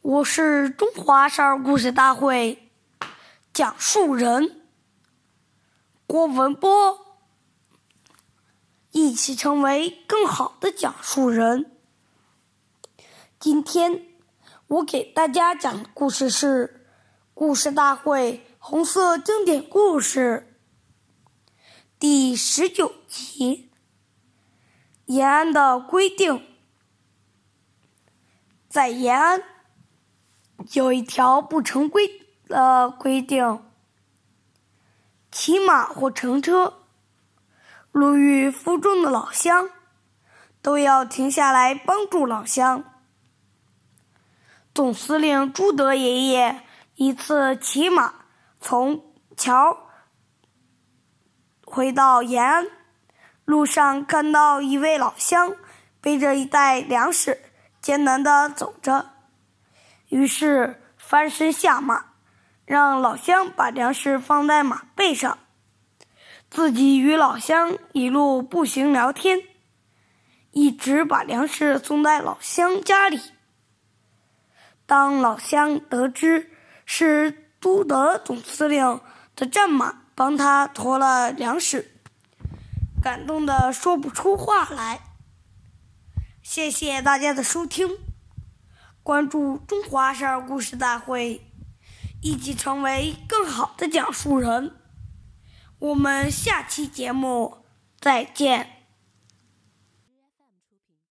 我是中华少儿故事大会讲述人郭文波，一起成为更好的讲述人。今天我给大家讲的故事是《故事大会红色经典故事》第十九集：延安的规定。在延安。有一条不成规的规定：骑马或乘车，路遇负重的老乡，都要停下来帮助老乡。总司令朱德爷爷一次骑马从桥回到延安，路上看到一位老乡背着一袋粮食，艰难地走着。于是翻身下马，让老乡把粮食放在马背上，自己与老乡一路步行聊天，一直把粮食送在老乡家里。当老乡得知是朱德总司令的战马帮他驮了粮食，感动的说不出话来。谢谢大家的收听。关注中华少儿故事大会，一起成为更好的讲述人。我们下期节目再见。